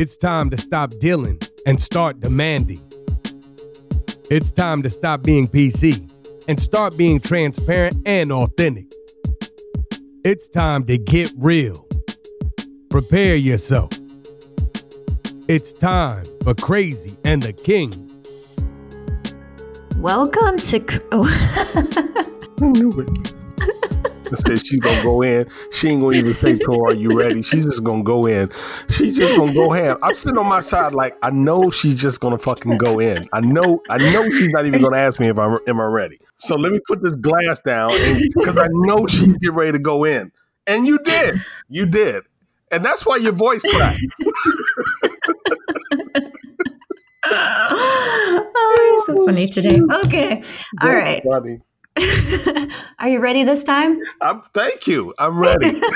It's time to stop dealing and start demanding. It's time to stop being PC and start being transparent and authentic. It's time to get real. Prepare yourself. It's time for Crazy and the King. Welcome to. cr- Oh. I knew it. Said she's gonna go in. She ain't gonna even say to her, "Are you ready?" She's just gonna go in. She's just gonna go ham. I'm sitting on my side, like I know she's just gonna fucking go in. I know, I know she's not even gonna ask me if I'm am I ready. So let me put this glass down because I know she's get ready to go in. And you did, you did, and that's why your voice cracked. oh, you're so funny today. Okay. All right. Funny. Are you ready this time? I'm, thank you. I'm ready.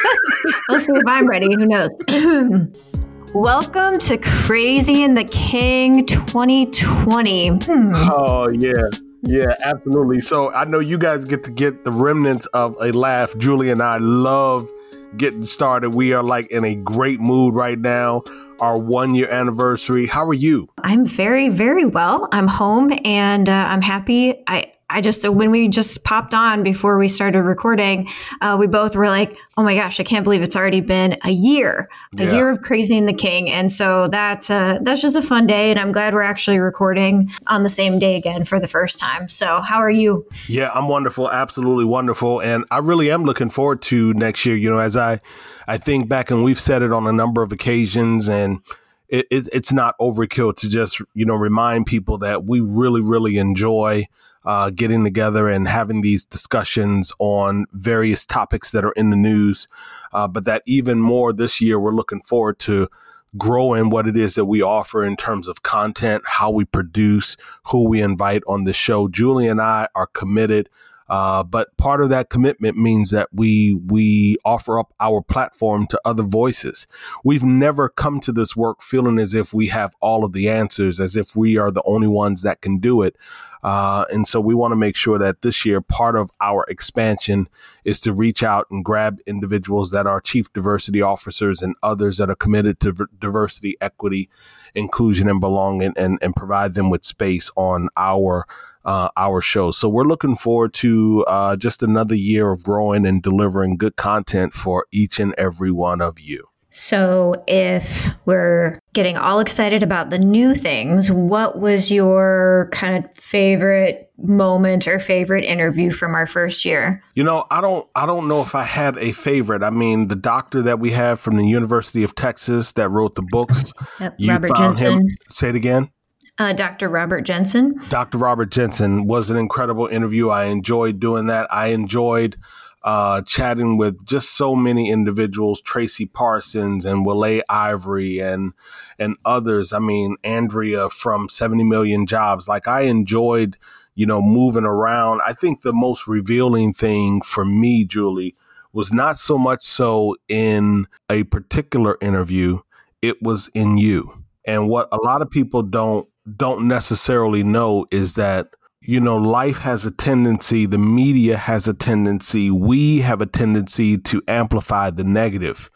We'll see if I'm ready. Who knows? Welcome to Crazy and the King 2020. Hmm. Oh yeah. Yeah, absolutely. So I know you guys get to get the remnants of a laugh. Julie and I love getting started. We are like in a great mood right now. Our one year anniversary. How are you? I'm very, very well. I'm home and uh, I'm happy. I I just when we just popped on before we started recording, uh, we both were like, "Oh my gosh, I can't believe it's already been a year, a Yeah. year of Crazy and the King." And so that uh, that's just a fun day, and I'm glad we're actually recording on the same day again for the first time. So, how are you? Yeah, I'm wonderful, absolutely wonderful, and I really am looking forward to next year. You know, as I, I think back, and we've said it on a number of occasions, and it, it, it's not overkill to just you know remind people that we really, really enjoy uh, getting together and having these discussions on various topics that are in the news. Uh, but that even more this year, we're looking forward to growing what it is that we offer in terms of content, how we produce, who we invite on the show. Julie and I are committed. Uh, but part of that commitment means that we we offer up our platform to other voices. We've never come to this work feeling as if we have all of the answers, as if we are the only ones that can do it. Uh, and so we want to make sure that this year, part of our expansion is to reach out and grab individuals that are chief diversity officers and others that are committed to v- diversity, equity, inclusion, and belonging, and, and provide them with space on our uh, our show. So we're looking forward to uh, just another year of growing and delivering good content for each and every one of you. So, if we're getting all excited about the new things, what was your kind of favorite moment or favorite interview from our first year? You know, I don't I don't know if I had a favorite. I mean, the doctor that we have from the University of Texas that wrote the books, Yep, you Robert found him. Say it again. Uh, Dr. Robert Jensen. Dr. Robert Jensen was an incredible interview. I enjoyed doing that. I enjoyed uh, chatting with just so many individuals, Tracy Parsons and Wille Ivory and and others. I mean, Andrea from 70 Million Jobs. Like I enjoyed, you know, moving around. I think the most revealing thing for me, Julie, was not so much so in a particular interview, it was in you. And what a lot of people don't don't necessarily know is that you know life has a tendency the media has a tendency we have a tendency to amplify the negative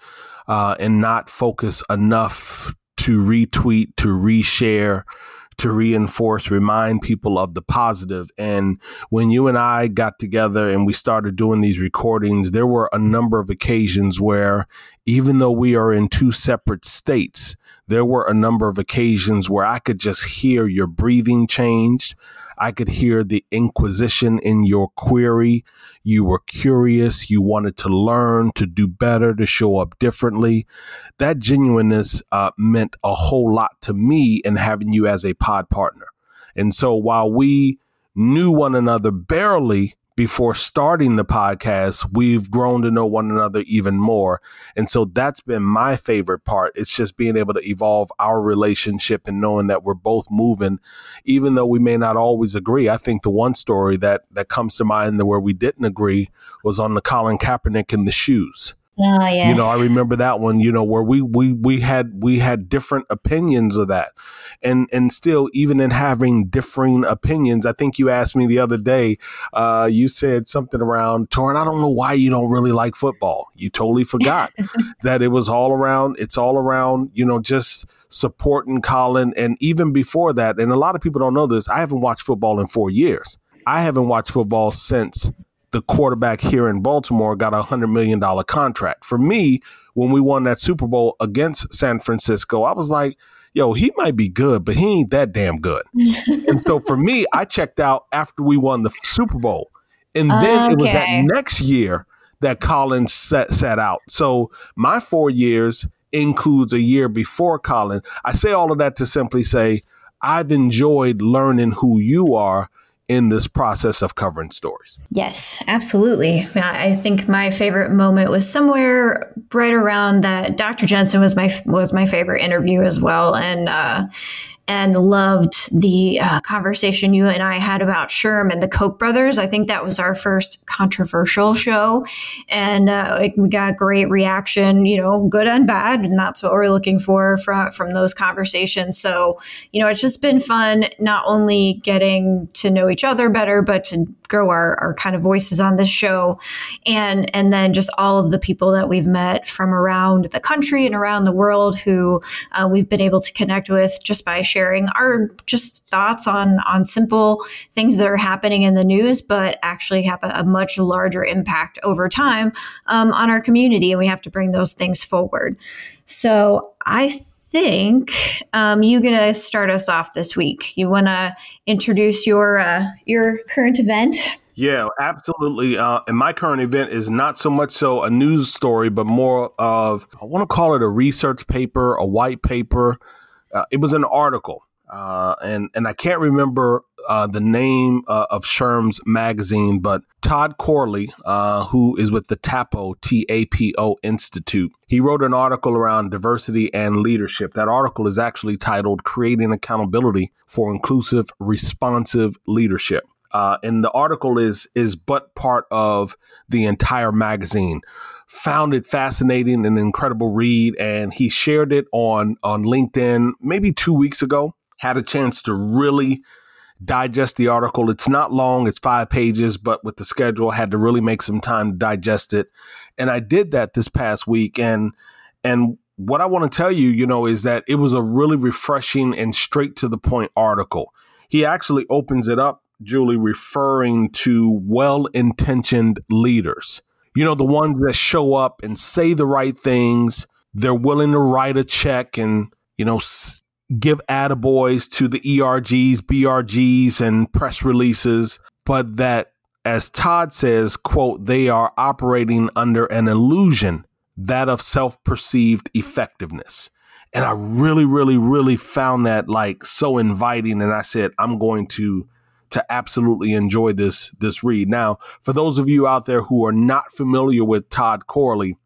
uh, and not focus enough to retweet to reshare to reinforce remind people of the positive. and when you and I got together and we started doing these recordings there were a number of occasions where even though we are in two separate states there were a number of occasions where I could just hear your breathing changed. I could hear the inquisition in your query. You were curious. You wanted to learn, to do better, to show up differently. That genuineness uh, meant a whole lot to me in having you as a pod partner. And so while we knew one another barely before starting the podcast, we've grown to know one another even more. And so that's been my favorite part. It's just being able to evolve our relationship and knowing that we're both moving, even though we may not always agree. I think the one story that that comes to mind where we didn't agree was on the Colin Kaepernick and the shoes. Ah, yes. You know, I remember that one, you know, where we we we had we had different opinions of that. And and still even in having differing opinions, I think you asked me the other day, uh, you said something around Torin, I don't know why you don't really like football. You totally forgot that it was all around it's all around, you know, just supporting Colin. And even before that, and a lot of people don't know this, I haven't watched football in four years. I haven't watched football since the quarterback here in Baltimore got a $100 million contract. For me, when we won that Super Bowl against San Francisco, I was like, yo, he might be good, but he ain't that damn good. and so for me, I checked out after we won the Super Bowl. And then okay. it was that next year that Colin set, set out. So my four years includes a year before Colin. I say all of that to simply say I've enjoyed learning who you are in this process of covering stories. Yes, absolutely. I think my favorite moment was somewhere right around that. Dr. Jensen was my was my favorite interview as well, and uh, and loved the uh, conversation you and I had about SHRM and the Koch brothers. I think that was our first controversial show, and uh, we got great reaction, you know, good and bad, and that's what we're looking for from from those conversations. So, you know, it's just been fun not only getting to know each other better, but to grow our, our kind of voices on this show, and and then just all of the people that we've met from around the country and around the world who uh, we've been able to connect with just by sharing our just thoughts on on simple things that are happening in the news, but actually have a, a much larger impact over time um, on our community, and we have to bring those things forward. So I think um, you're gonna start us off this week. You want to introduce your uh, your current event? Yeah, absolutely. Uh, and my current event is not so much so a news story, but more of I want to call it a research paper, a white paper uh, it was an article, uh, and and I can't remember uh, the name uh, of SHRM's magazine, but Todd Corley, uh, who is with the TAPO T A P O Institute, he wrote an article around diversity and leadership. That article is actually titled "Creating Accountability for Inclusive, Responsive Leadership." Uh, and the article is is but part of the entire magazine found it fascinating and incredible read and he shared it on on LinkedIn maybe 2 weeks ago had a chance to really digest the article. It's not long it's 5 pages but with the schedule had to really make some time to digest it. And I did that this past week and and what I want to tell you you know is that it was a really refreshing and straight to the point article. He actually opens it up Julie referring to well-intentioned leaders. You know, the ones that show up and say the right things. They're willing to write a check and, you know, give attaboys to the ERGs, BRGs, and press releases, but that, as Todd says, quote, they are operating under an illusion, that of self perceived effectiveness. And I really, really, really found that like so inviting. And I said, I'm going to to absolutely enjoy this this read. Now, for those of you out there who are not familiar with Todd Corley,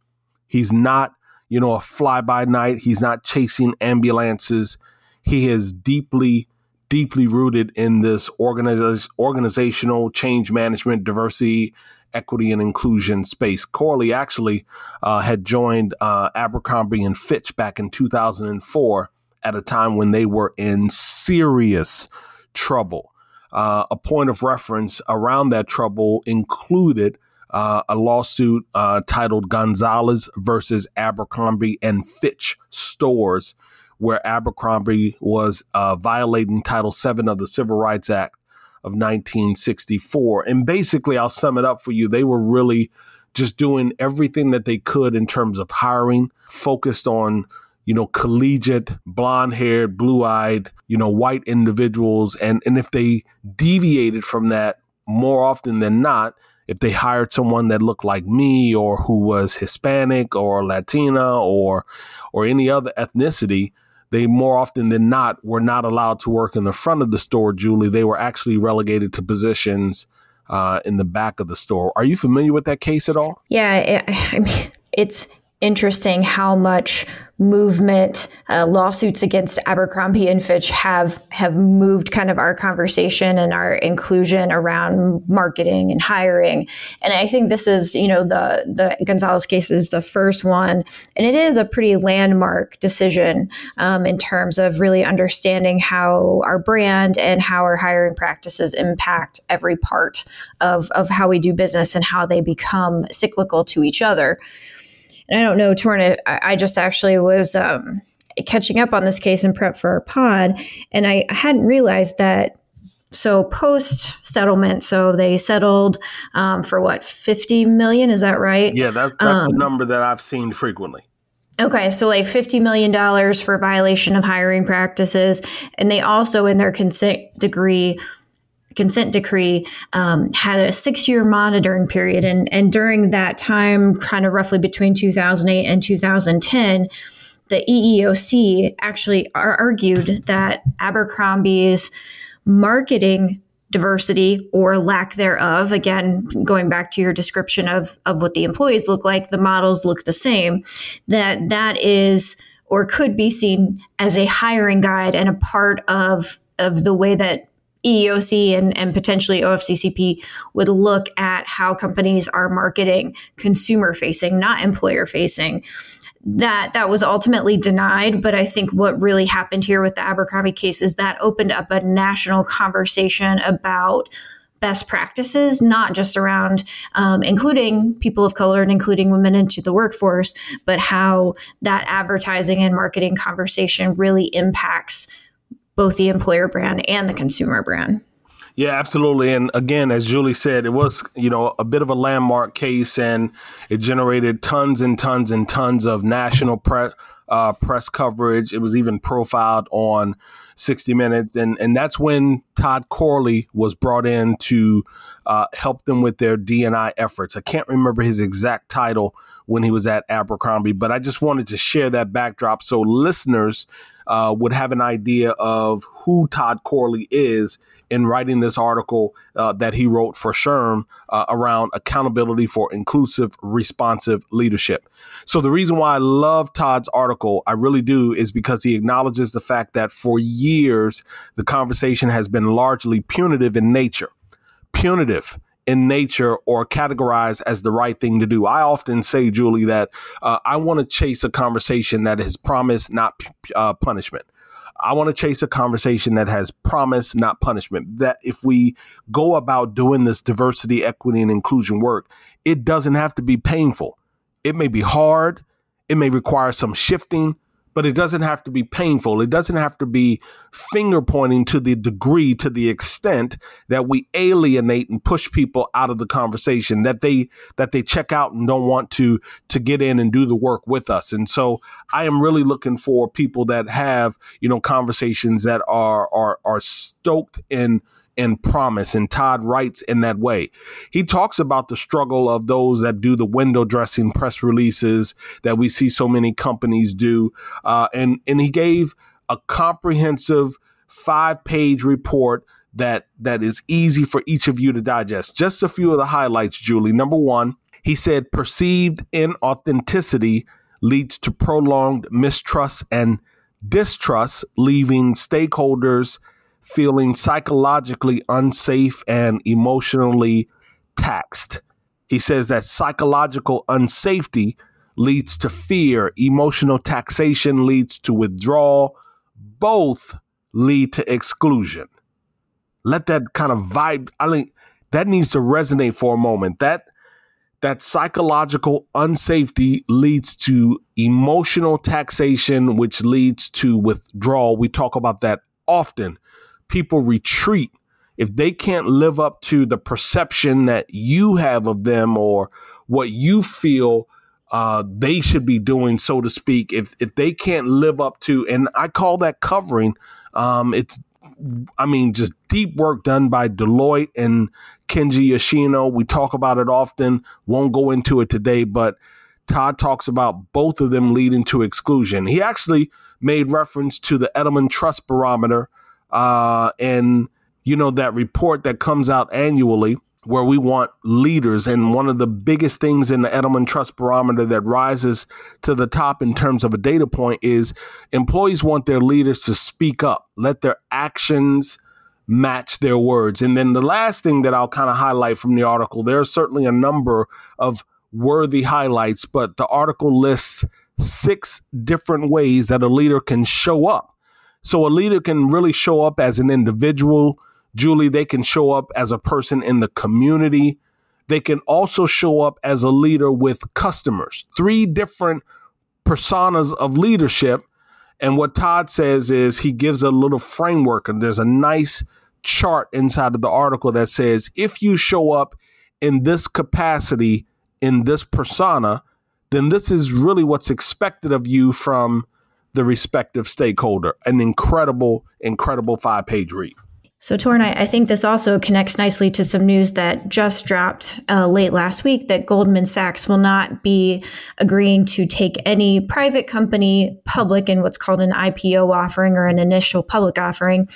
he's not, you know, a fly by night. He's not chasing ambulances. He is deeply deeply rooted in this organiz- organizational change management, diversity, equity, and inclusion space. Corley actually uh, had joined uh, Abercrombie and Fitch back in 2004 at a time when they were in serious trouble. Uh, a point of reference around that trouble included uh, a lawsuit uh, titled Gonzalez versus Abercrombie and Fitch stores, where Abercrombie was uh, violating Title VII of the Civil Rights Act of 1964. And basically, I'll sum it up for you. They were really just doing everything that they could in terms of hiring, focused on you know, collegiate, blonde haired, blue eyed, you know, white individuals. And, and if they deviated from that more often than not, if they hired someone that looked like me or who was Hispanic or Latina or, or any other ethnicity, they more often than not were not allowed to work in the front of the store, Julie. They were actually relegated to positions uh, in the back of the store. Are you familiar with that case at all? Yeah, I mean, it's interesting how much movement uh, lawsuits against Abercrombie and Fitch have have moved kind of our conversation and our inclusion around marketing and hiring. And I think this is you know the the Gonzalez case is the first one. And it is a pretty landmark decision um, in terms of really understanding how our brand and how our hiring practices impact every part of of how we do business and how they become cyclical to each other and I don't know, Torin, I, I just actually was um, catching up on this case in prep for our pod, and I hadn't realized that. So post settlement, so they settled um, for what fifty million? Is that right? Yeah, that's, that's um, a number that I've seen frequently. Okay, so like $50 million for violation of hiring practices. And they also, in their consent degree, consent decree um, had a six year monitoring period. And, and during that time, kind of roughly between 2008 and 2010, the EEOC actually argued that Abercrombie's marketing diversity or lack thereof again going back to your description of of what the employees look like the models look the same that that is or could be seen as a hiring guide and a part of of the way that EEOC and, and potentially OFCCP would look at how companies are marketing consumer facing, not employer facing that that was ultimately denied. But I think what really happened here with the Abercrombie case is that opened up a national conversation about best practices, not just around um, including people of color and including women into the workforce, but how that advertising and marketing conversation really impacts both the employer brand and the consumer brand. Yeah, absolutely. And again, as Julie said, it was, you know, a bit of a landmark case and it generated tons and tons and tons of national press uh, press coverage. It was even profiled on 60 Minutes. And, and that's when Todd Corley was brought in to uh, help them with their DNI efforts. I can't remember his exact title when he was at Abercrombie, but I just wanted to share that backdrop so listeners uh, would have an idea of who Todd Corley is in writing this article uh, that he wrote for SHRM uh, around accountability for inclusive, responsive leadership. So the reason why I love Todd's article, I really do, is because he acknowledges the fact that for years the conversation has been largely punitive in nature. Punitive in nature or categorized as the right thing to do. I often say, Julie, that uh, I want to chase a conversation that is promise, not uh, punishment. I want to chase a conversation that has promise, not punishment. That if we go about doing this diversity, equity, and inclusion work, it doesn't have to be painful. It may be hard, it may require some shifting, but it doesn't have to be painful. It doesn't have to be finger pointing to the degree, to the extent that we alienate and push people out of the conversation that they that they check out and don't want to to get in and do the work with us. And so I am really looking for people that have, you know, conversations that are are are stoked in and promise. And Todd writes in that way. He talks about the struggle of those that do the window dressing press releases that we see so many companies do. Uh, and, and he gave a comprehensive five page report that that is easy for each of you to digest. Just a few of the highlights, Julie. Number one, he said perceived inauthenticity leads to prolonged mistrust and distrust, leaving stakeholders feeling psychologically unsafe and emotionally taxed. He says that psychological unsafety leads to fear, emotional taxation leads to withdrawal, both lead to exclusion. Let that kind of vibe, I think that needs to resonate for a moment. That that psychological unsafety leads to emotional taxation, which leads to withdrawal. We talk about that often people retreat if they can't live up to the perception that you have of them or what you feel uh, they should be doing, so to speak, if if they can't live up to, and I call that covering. Um, it's, I mean, just deep work done by Deloitte and Kenji Yoshino. We talk about it often. Won't go into it today, but Todd talks about both of them leading to exclusion. He actually made reference to the Edelman Trust Barometer uh, and you know that report that comes out annually where we want leaders. And one of the biggest things in the Edelman Trust Barometer that rises to the top in terms of a data point is employees want their leaders to speak up, let their actions match their words. And then the last thing that I'll kind of highlight from the article, there are certainly a number of worthy highlights, but the article lists six different ways that a leader can show up so a leader can really show up as an individual. Julie, they can show up as a person in the community. They can also show up as a leader with customers. Three different personas of leadership. And what Todd says is he gives a little framework, and there's a nice chart inside of the article that says if you show up in this capacity, in this persona, then this is really what's expected of you from the respective stakeholder. An incredible, incredible five page read. So, Torin, I, think this also connects nicely to some news that just dropped uh, late last week that Goldman Sachs will not be agreeing to take any private company public in what's called an IPO offering or an initial public offering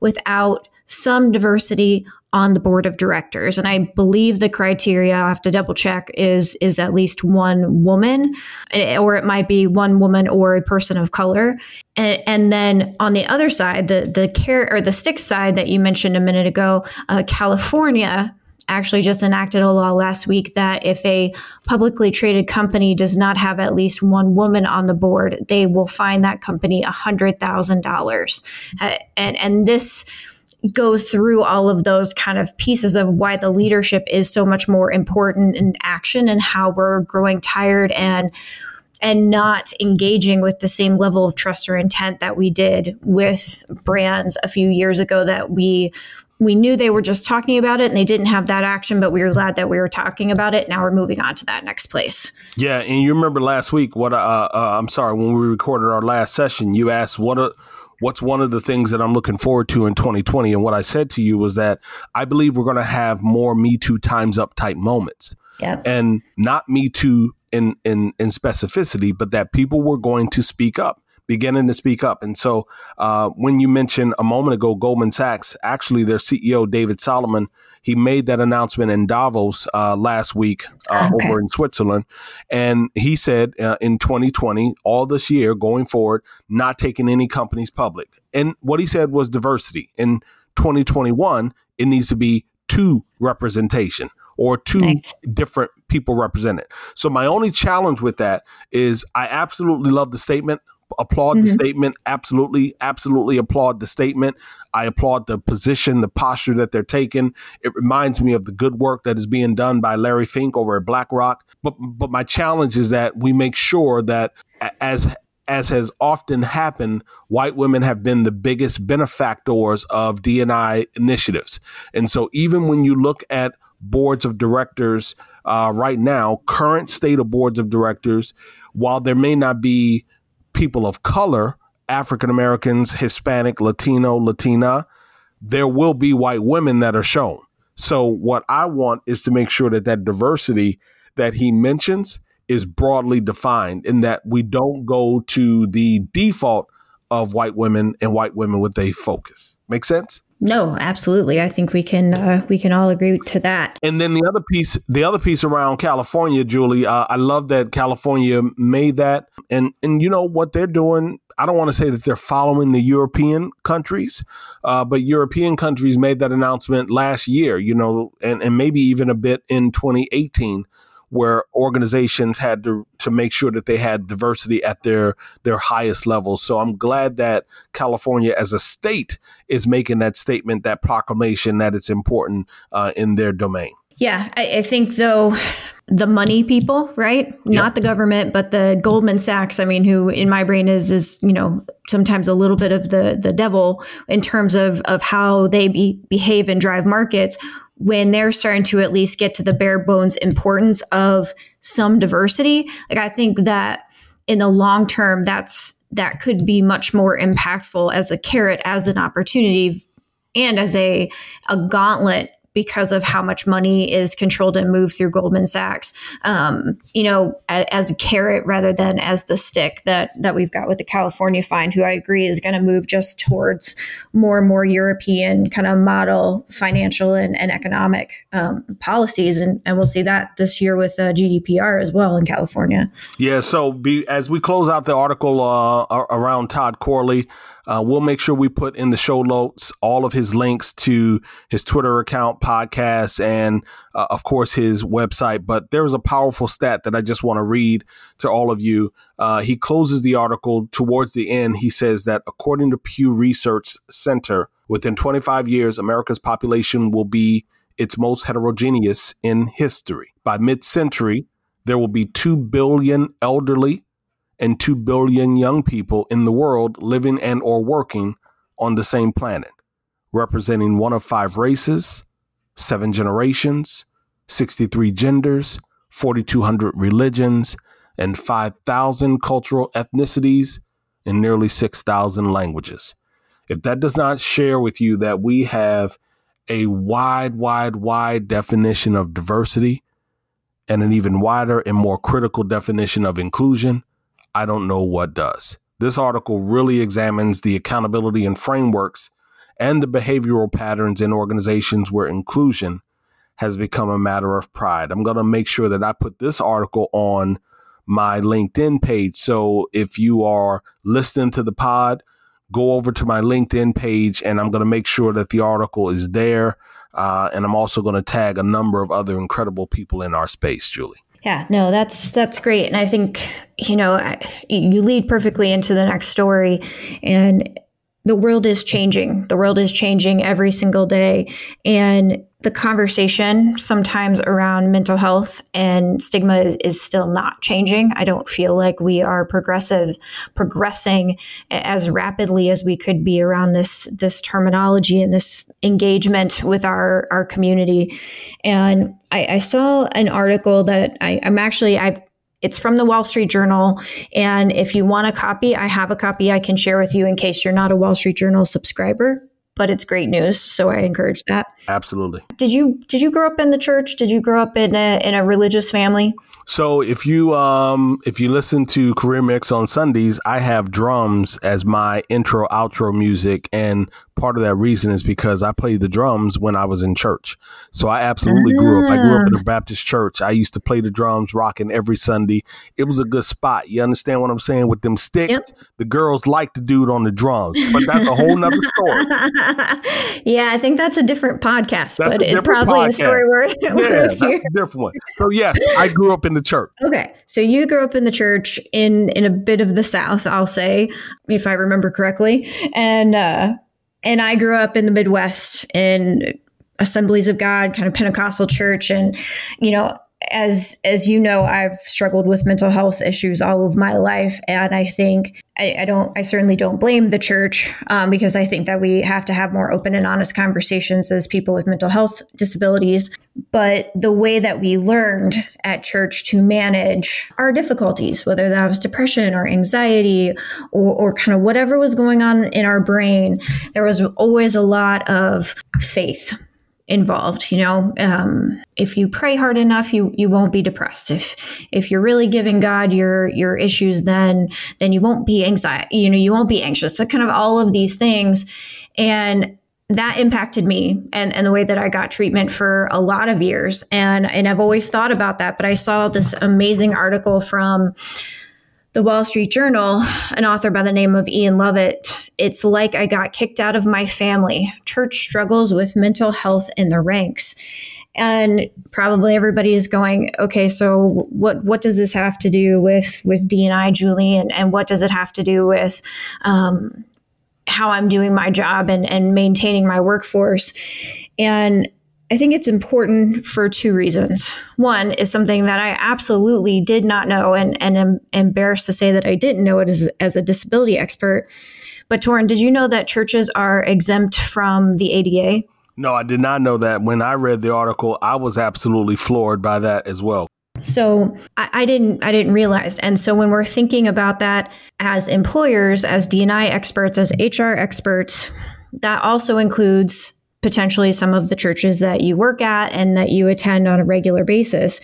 without some diversity on the board of directors and i believe the criteria i have to double check is is at least one woman eh, or it might be one woman or a person of color and, and then on the other side the the care or the stick side that you mentioned a minute ago uh, california actually just enacted a law last week that if a publicly traded company does not have at least one woman on the board, they will fine that company $100,000. Uh, and, and this goes through all of those kind of pieces of why the leadership is so much more important in action and how we're growing tired and and not engaging with the same level of trust or intent that we did with brands a few years ago that we we knew they were just talking about it and they didn't have that action but we were glad that we were talking about it. Now we're moving on to that next place. Yeah and you remember last week what uh, uh i'm sorry when we recorded our last session you asked what a what's one of the things that I'm looking forward to in 2020? And what I said to you was that I believe we're going to have more Me Too times up type moments. Yeah. And not Me Too in, in, in specificity, but that people were going to speak up beginning to speak up. And so, uh, when you mentioned a moment ago, Goldman Sachs, actually, their CEO, David Solomon, he made that announcement in Davos uh, last week uh, okay. over in Switzerland. And he said uh, in 2020, all this year going forward, not taking any companies public. And what he said was diversity. In 2021, it needs to be two representation or two Thanks. different people represented. So my only challenge with that is I absolutely love the statement applaud mm-hmm. the statement. Absolutely, absolutely applaud the statement. I applaud the position, the posture that they're taking. It reminds me of the good work that is being done by Larry Fink over at BlackRock. But but my challenge is that we make sure that as as has often happened, white women have been the biggest benefactors of DNI initiatives. And so even when you look at boards of directors uh, right now, current state of boards of directors, while there may not be people of color, African Americans, Hispanic, Latino, Latina, there will be white women that are shown. So what I want is to make sure that that diversity that he mentions is broadly defined in that we don't go to the default of white women and white women with a focus. Make sense? No, absolutely. I think we can uh, we can all agree to that. And then the other piece, the other piece around California, Julie, uh, I love that California made that, and and you know what they're doing. I don't want to say that they're following the European countries, uh, but European countries made that announcement last year. You know, and and maybe even a bit in 2018 where organizations had to to make sure that they had diversity at their their highest levels. So I'm glad that California as a state is making that statement, that proclamation that it's important uh, in their domain. Yeah, I, I think though the money people, right? Yep. Not the government, but the Goldman Sachs. I mean, who in my brain is is you know sometimes a little bit of the the devil in terms of of how they be, behave and drive markets when they're starting to at least get to the bare bones importance of some diversity like i think that in the long term that's that could be much more impactful as a carrot as an opportunity and as a a gauntlet because of how much money is controlled and moved through Goldman Sachs, um, you know, as, as, a carrot rather than as the stick that that we've got with the California fine, who I agree is going to move just towards more and more European kind of model financial and, and economic um, policies, and, and we'll see that this year with uh, GDPR as well in California. Yeah. So be, as we close out the article uh, around Todd Corley. Uh, we'll make sure we put in the show notes all of his links to his Twitter account, podcast, and uh, of course his website. But there is a powerful stat that I just want to read to all of you. Uh, he closes the article towards the end. He says that according to Pew Research Center, within 25 years, America's population will be its most heterogeneous in history. By mid century, there will be 2 billion elderly and 2 billion young people in the world living and or working on the same planet, representing one of five races, seven generations, 63 genders, 4,200 religions, and 5,000 cultural ethnicities in nearly 6,000 languages. If that does not share with you that we have a wide, wide, wide definition of diversity and an even wider and more critical definition of inclusion, I don't know what does. This article really examines the accountability and frameworks and the behavioral patterns in organizations where inclusion has become a matter of pride. I'm going to make sure that I put this article on my LinkedIn page. So if you are listening to the pod, go over to my LinkedIn page and I'm going to make sure that the article is there. Uh, and I'm also going to tag a number of other incredible people in our space, Julie. Yeah, no, that's that's great, and I think you know you lead perfectly into the next story, and the world is changing. The world is changing every single day, and the conversation sometimes around mental health and stigma is, is, still not changing. I don't feel like we are progressive, progressing as rapidly as we could be around this this terminology and this engagement with our our community. And I, I saw an article that I, I'm actually I've it's from the Wall Street Journal. And if you want a copy, I have a copy I can share with you in case you're not a Wall Street Journal subscriber but it's great news. So I encourage that. Absolutely. Did you did you grow up in the church? Did you grow up in a in a religious family? So if you um if you listen to Career Mix on Sundays, I have drums as my intro outro music and part of that reason is because I played the drums when I was in church. So I absolutely grew up. I grew up in a ah. Baptist church. I used to play the drums, rocking every Sunday. It was a good spot. You understand what I'm saying? With them sticks, yep. the girls like the dude on the drums, but that's a whole nother story. yeah, I think that's a different podcast, that's but it's probably podcast. a story worth, yeah, worth that's a different one. So yes, I grew up in the church. Okay, so you grew up in the church in in a bit of the South, I'll say, if I remember correctly, and. uh and I grew up in the Midwest in Assemblies of God, kind of Pentecostal church. And, you know, as as you know, I've struggled with mental health issues all of my life, and I think I, I don't. I certainly don't blame the church um, because I think that we have to have more open and honest conversations as people with mental health disabilities. But the way that we learned at church to manage our difficulties, whether that was depression or anxiety or, or kind of whatever was going on in our brain, there was always a lot of faith involved. You know, um, if you pray hard enough, you you won't be depressed. If if you're really giving God your your issues, then then you won't be anxiety. You know, you won't be anxious. So kind of all of these things, and that impacted me and, and the way that I got treatment for a lot of years. And and I've always thought about that. But I saw this amazing article from the Wall Street Journal, an author by the name of Ian Lovett, it's like I got kicked out of my family. Church struggles with mental health in the ranks. And probably everybody is going, okay, so what what does this have to do with with DNI, Julie, and, and what does it have to do with um, how I'm doing my job and, and maintaining my workforce? And I think it's important for two reasons. One is something that I absolutely did not know and, and am embarrassed to say that I didn't know it as, as a disability expert. But Torin, did you know that churches are exempt from the ADA? No, I did not know that. When I read the article, I was absolutely floored by that as well. So I, I, didn't I didn't realize. And so when we're thinking about that as employers, as DNI experts, as HR experts, that also includes potentially some of the churches that you work at and that you attend on a regular basis.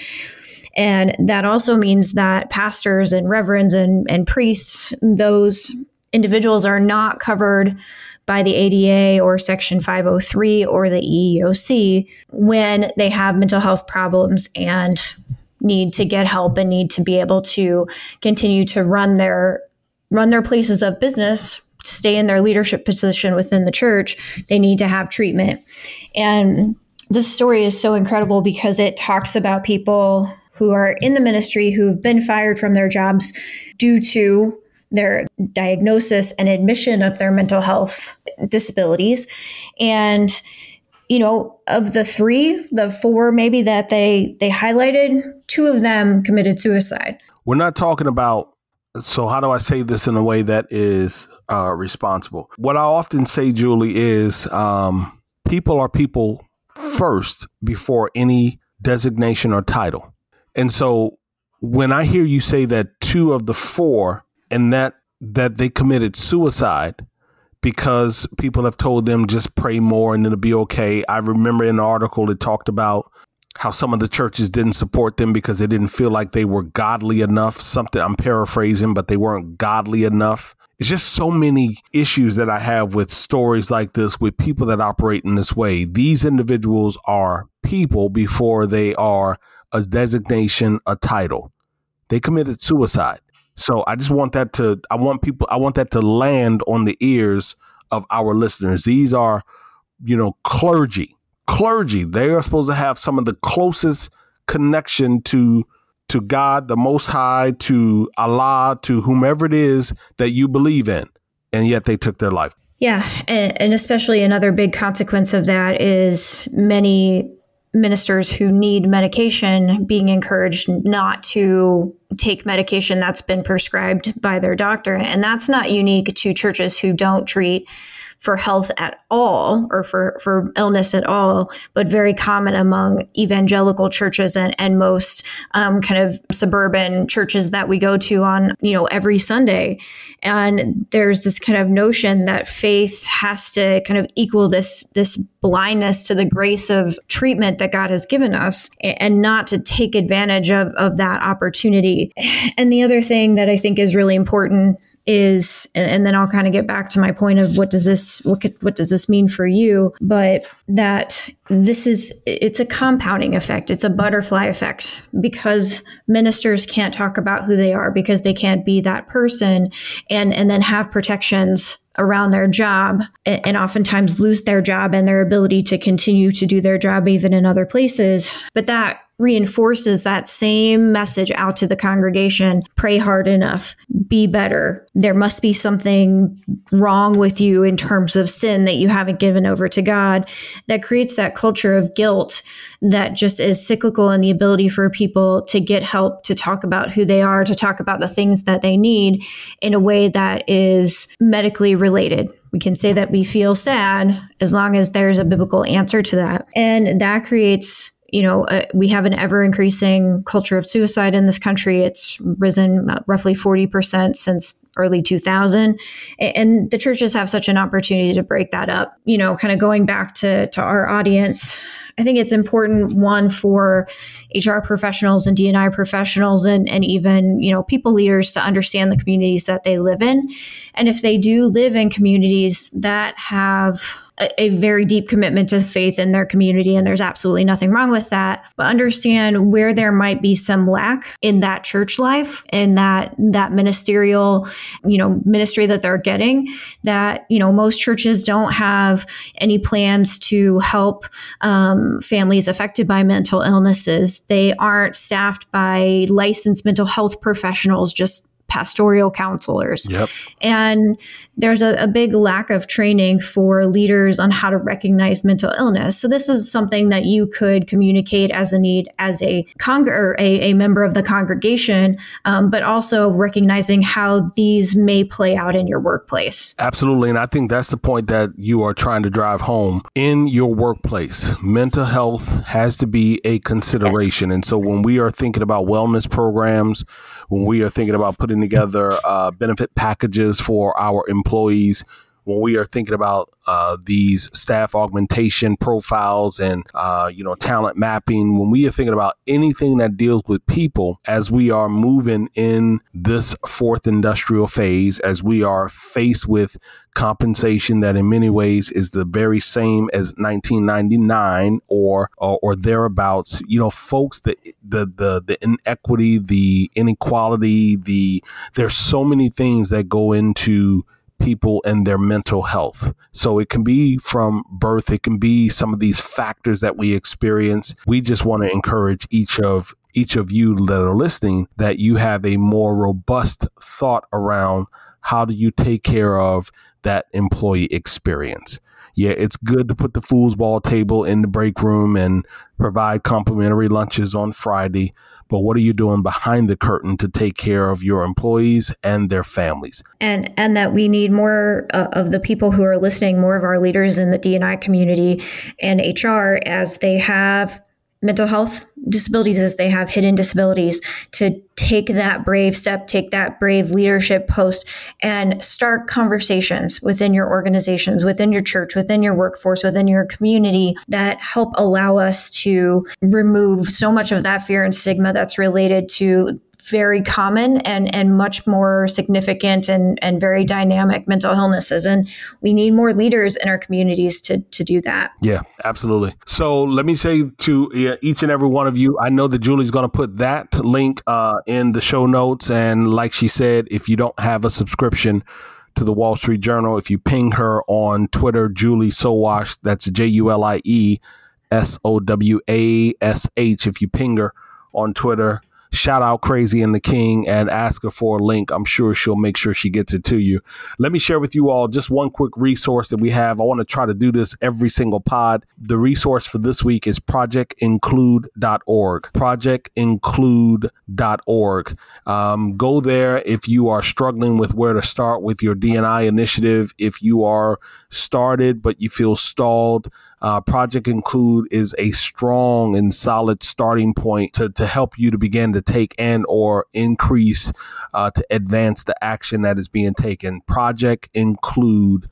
And that also means that pastors and reverends and, and priests, those individuals are not covered by the ADA or Section 503 or the EEOC when they have mental health problems and need to get help and need to be able to continue to run their run their places of business stay in their leadership position within the church, they need to have treatment. And this story is so incredible because it talks about people who are in the ministry who've been fired from their jobs due to their diagnosis and admission of their mental health disabilities. And you know, of the three, the four maybe that they they highlighted, two of them committed suicide. We're not talking about so how do I say this in a way that is uh, responsible? What I often say, Julie, is um, people are people first before any designation or title. And so when I hear you say that two of the four and that that they committed suicide because people have told them just pray more and it'll be okay. I remember in an article it talked about how some of the churches didn't support them because they didn't feel like they were godly enough. Something I'm paraphrasing, but they weren't godly enough. It's just so many issues that I have with stories like this with people that operate in this way. These individuals are people before they are a designation, a title. They committed suicide. So I just want that to I want people I want that to land on the ears of our listeners. These are, you know, clergy clergy. They are supposed to have some of the closest connection to to God, the Most High, to Allah, to whomever it is that you believe in, and yet they took their life. Yeah, and, and especially another big consequence of that is many ministers who need medication being encouraged not to take medication that's been prescribed by their doctor. And that's not unique to churches who don't treat for health at all or for, for illness at all, but very common among evangelical churches and, and most um, kind of suburban churches that we go to on, you know, every Sunday. And there's this kind of notion that faith has to kind of equal this, this blindness to the grace of treatment that God has given us and not to take advantage of, of that opportunity. And the other thing that I think is really important is and then I'll kind of get back to my point of what does this what could, what does this mean for you? But that this is it's a compounding effect. It's a butterfly effect because ministers can't talk about who they are because they can't be that person and and then have protections around their job and oftentimes lose their job and their ability to continue to do their job even in other places. But that reinforces that same message out to the congregation pray hard enough, be better. There must be something wrong with you in terms of sin that you haven't given over to God. That creates that culture of guilt that just is cyclical in the ability for people to get help, to talk about who they are, to talk about the things that they need in a way that is medically related. We can say that we feel sad as long as there's a biblical answer to that. And that creates you know, uh, we have an ever increasing culture of suicide in this country. It's risen roughly 40% since early 2000. And the churches have such an opportunity to break that up. You know, kind of going back to, to our audience, I think it's important one for HR professionals and D&I professionals and, and even, you know, people leaders to understand the communities that they live in. And if they do live in communities that have a, very deep commitment to faith in their community, and there's absolutely nothing wrong with that. But understand where there might be some lack in that church life and that that ministerial, you know, ministry that they're getting. That you know, most churches don't have any plans to help um, families affected by mental illnesses. They aren't staffed by licensed mental health professionals just pastoral counselors. Yep. And there's a, a, big lack of training for leaders on how to recognize mental illness. So this is something that you could communicate as a need as a con- or a, a member of the congregation, um, but also recognizing how these may play out in your workplace. Absolutely. And I think that's the point that you are trying to drive home in your workplace. Mental health has to be a consideration. Yes. And so when we are thinking about wellness programs, when we are thinking about putting together uh, benefit packages for our employees, when we are thinking about uh, these staff augmentation profiles and uh, you know talent mapping, when we are thinking about anything that deals with people, as we are moving in this fourth industrial phase, as we are faced with compensation that in many ways is the very same as 1999 or or, or thereabouts you know folks the, the the the inequity the inequality the there's so many things that go into people and their mental health. So it can be from birth, it can be some of these factors that we experience. We just want to encourage each of each of you that are listening that you have a more robust thought around how do you take care of that employee experience. Yeah, it's good to put the foosball table in the break room and provide complimentary lunches on Friday. But what are you doing behind the curtain to take care of your employees and their families? And and that we need more uh, of the people who are listening, more of our leaders in the D&I community and HR as they have mental health disabilities as they have hidden disabilities to take that brave step, take that brave leadership post and start conversations within your organizations, within your church, within your workforce, within your community that help allow us to remove so much of that fear and stigma that's related to very common and, and much more significant and, and very dynamic mental illnesses. And we need more leaders in our communities to, to do that. Yeah, absolutely. So let me say to each and every one of you, I know that Julie's going to put that link uh, in the show notes. And like she said, if you don't have a subscription, to the Wall Street Journal. If you ping her on Twitter, Julie Sowash, that's J U L I E S O W A S H. If you ping her on Twitter, shout out Crazy and the King and ask her for a link. I'm sure she'll make sure she gets it to you. Let me share with you all just one quick resource that we have. I want to try to do this every single pod. The resource for this week is projectinclude.org. Projectinclude.org. Um, go there if you are struggling with where to start with your D&I initiative. If you are started but you feel stalled, uh, Project Include is a strong and solid starting point to, to help you to begin to take and or increase uh, to advance the action that is being taken. Project Include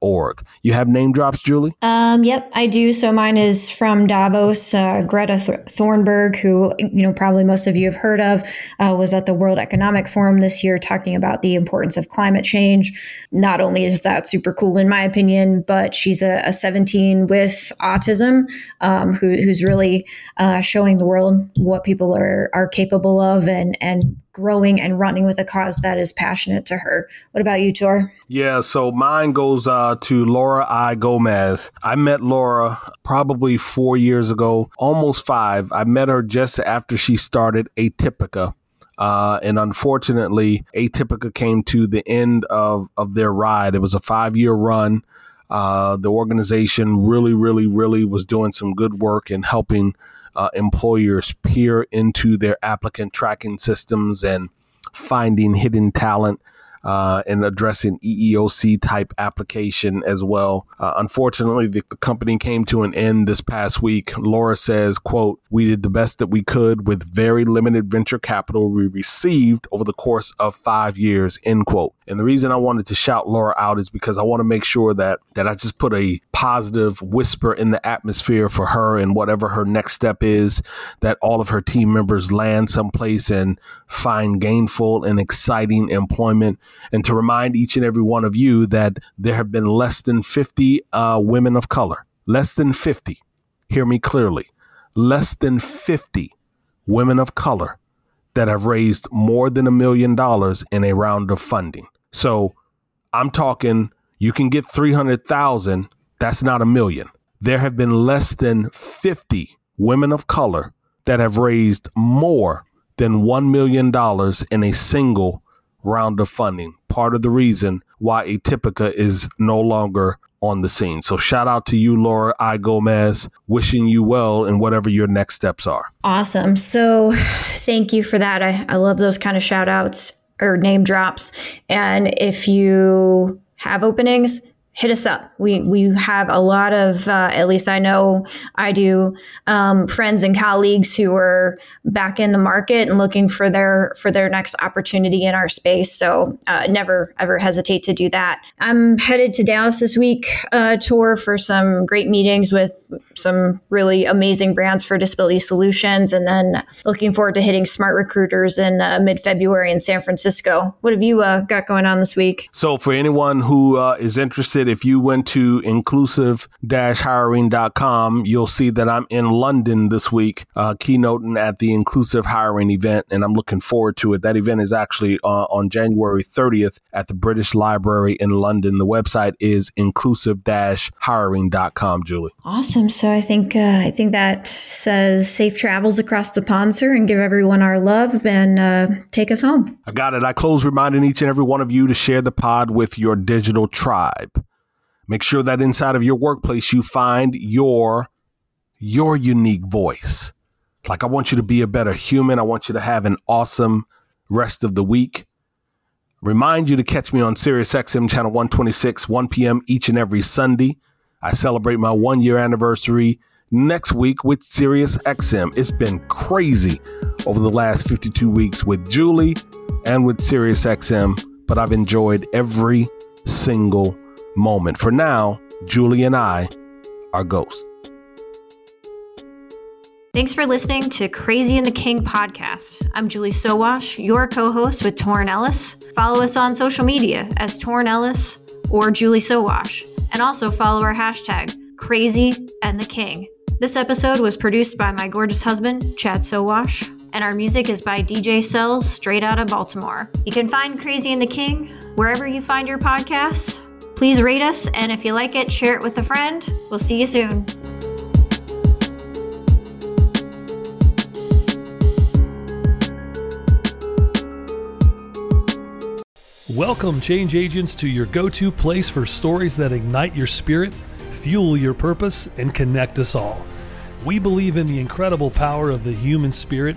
org. You have name drops, Julie? Um, yep, I do. So mine is from Davos. Uh, Greta Th- Thunberg, who you know probably most of you have heard of, uh, was at the World Economic Forum this year talking about the importance of climate change. Not only is that super cool in my opinion, but she's a, a 17 with autism um, who, who's really uh, showing the world what people are are capable of and and growing and running with a cause that is passionate to her. What about you, Tor? Yeah, so mine goes uh, to Laura I. Gomez. I met Laura probably four years ago, almost five. I met her just after she started Atipica. Uh, and unfortunately, Atipica came to the end of, of their ride. It was a five year run. Uh, the organization really, really, really was doing some good work in helping uh, employers peer into their applicant tracking systems and finding hidden talent uh, and addressing EEOC type application as well. Uh, unfortunately, the, company came to an end this past week. Laura says, quote, we did the best that we could with very limited venture capital we received over the course of five years, end quote. And the reason I wanted to shout Laura out is because I want to make sure that, that I just put a positive whisper in the atmosphere for her and whatever her next step is, that all of her team members land someplace and find gainful and exciting employment and to remind each and every one of you that there have been less than 50 uh, women of color, less than 50. Hear me clearly. Less than 50 women of color that have raised more than a million dollars in a round of funding. So I'm talking, you can get 300,000. That's not a million. There have been less than 50 women of color that have raised more than $1 million in a single round of funding. Part of the reason why Atipica is no longer on the scene. So shout out to you, Laura I. Gomez, wishing you well in whatever your next steps are. Awesome. So thank you for that. I, I love those kind of shout outs or name drops. And if you have openings, hit us up. We we have a lot of, uh, at least I know I do, um, friends and colleagues who are back in the market and looking for their for their next opportunity in our space. So uh, never ever hesitate to do that. I'm headed to Dallas this week, uh, Tor for some great meetings with some really amazing brands for disability solutions, and then looking forward to hitting SmartRecruiters in uh, mid February in San Francisco. What have you uh, got going on this week? So for anyone who uh, is interested if you went to inclusive-hiring.com, you'll see that I'm in London this week, uh, keynoting at the Inclusive Hiring event, and I'm looking forward to it. That event is actually uh, on January 30th at the British Library in London. The website is inclusive-hiring.com, Julie. Awesome. So I think uh, I think that says safe travels across the pond, sir, and give everyone our love and uh, take us home. I got it. I close reminding each and every one of you to share the pod with your digital tribe. Make sure that inside of your workplace, you find your, your unique voice. Like, I want you to be a better human. I want you to have an awesome rest of the week. Remind you to catch me on SiriusXM channel 126, 1 p.m. each and every Sunday. I celebrate my one year anniversary next week with SiriusXM. It's been crazy over the last 52 weeks with Julie and with SiriusXM, but I've enjoyed every single moment. For now, Julie and I are ghosts. Thanks for listening to Crazy and the King podcast. I'm Julie Sowash, your co host with Torin Ellis. Follow us on social media as Torin Ellis or Julie Sowash, and also follow our hashtag Crazy and the King. This episode was produced by my gorgeous husband, Chad Sowash, and our music is by DJ Cells, straight out of Baltimore. You can find Crazy and the King wherever you find your podcasts Please rate us, and if you like it, share it with a friend. We'll see you soon. Welcome, change agents, to your go to place for stories that ignite your spirit, fuel your purpose, and connect us all. We believe in the incredible power of the human spirit,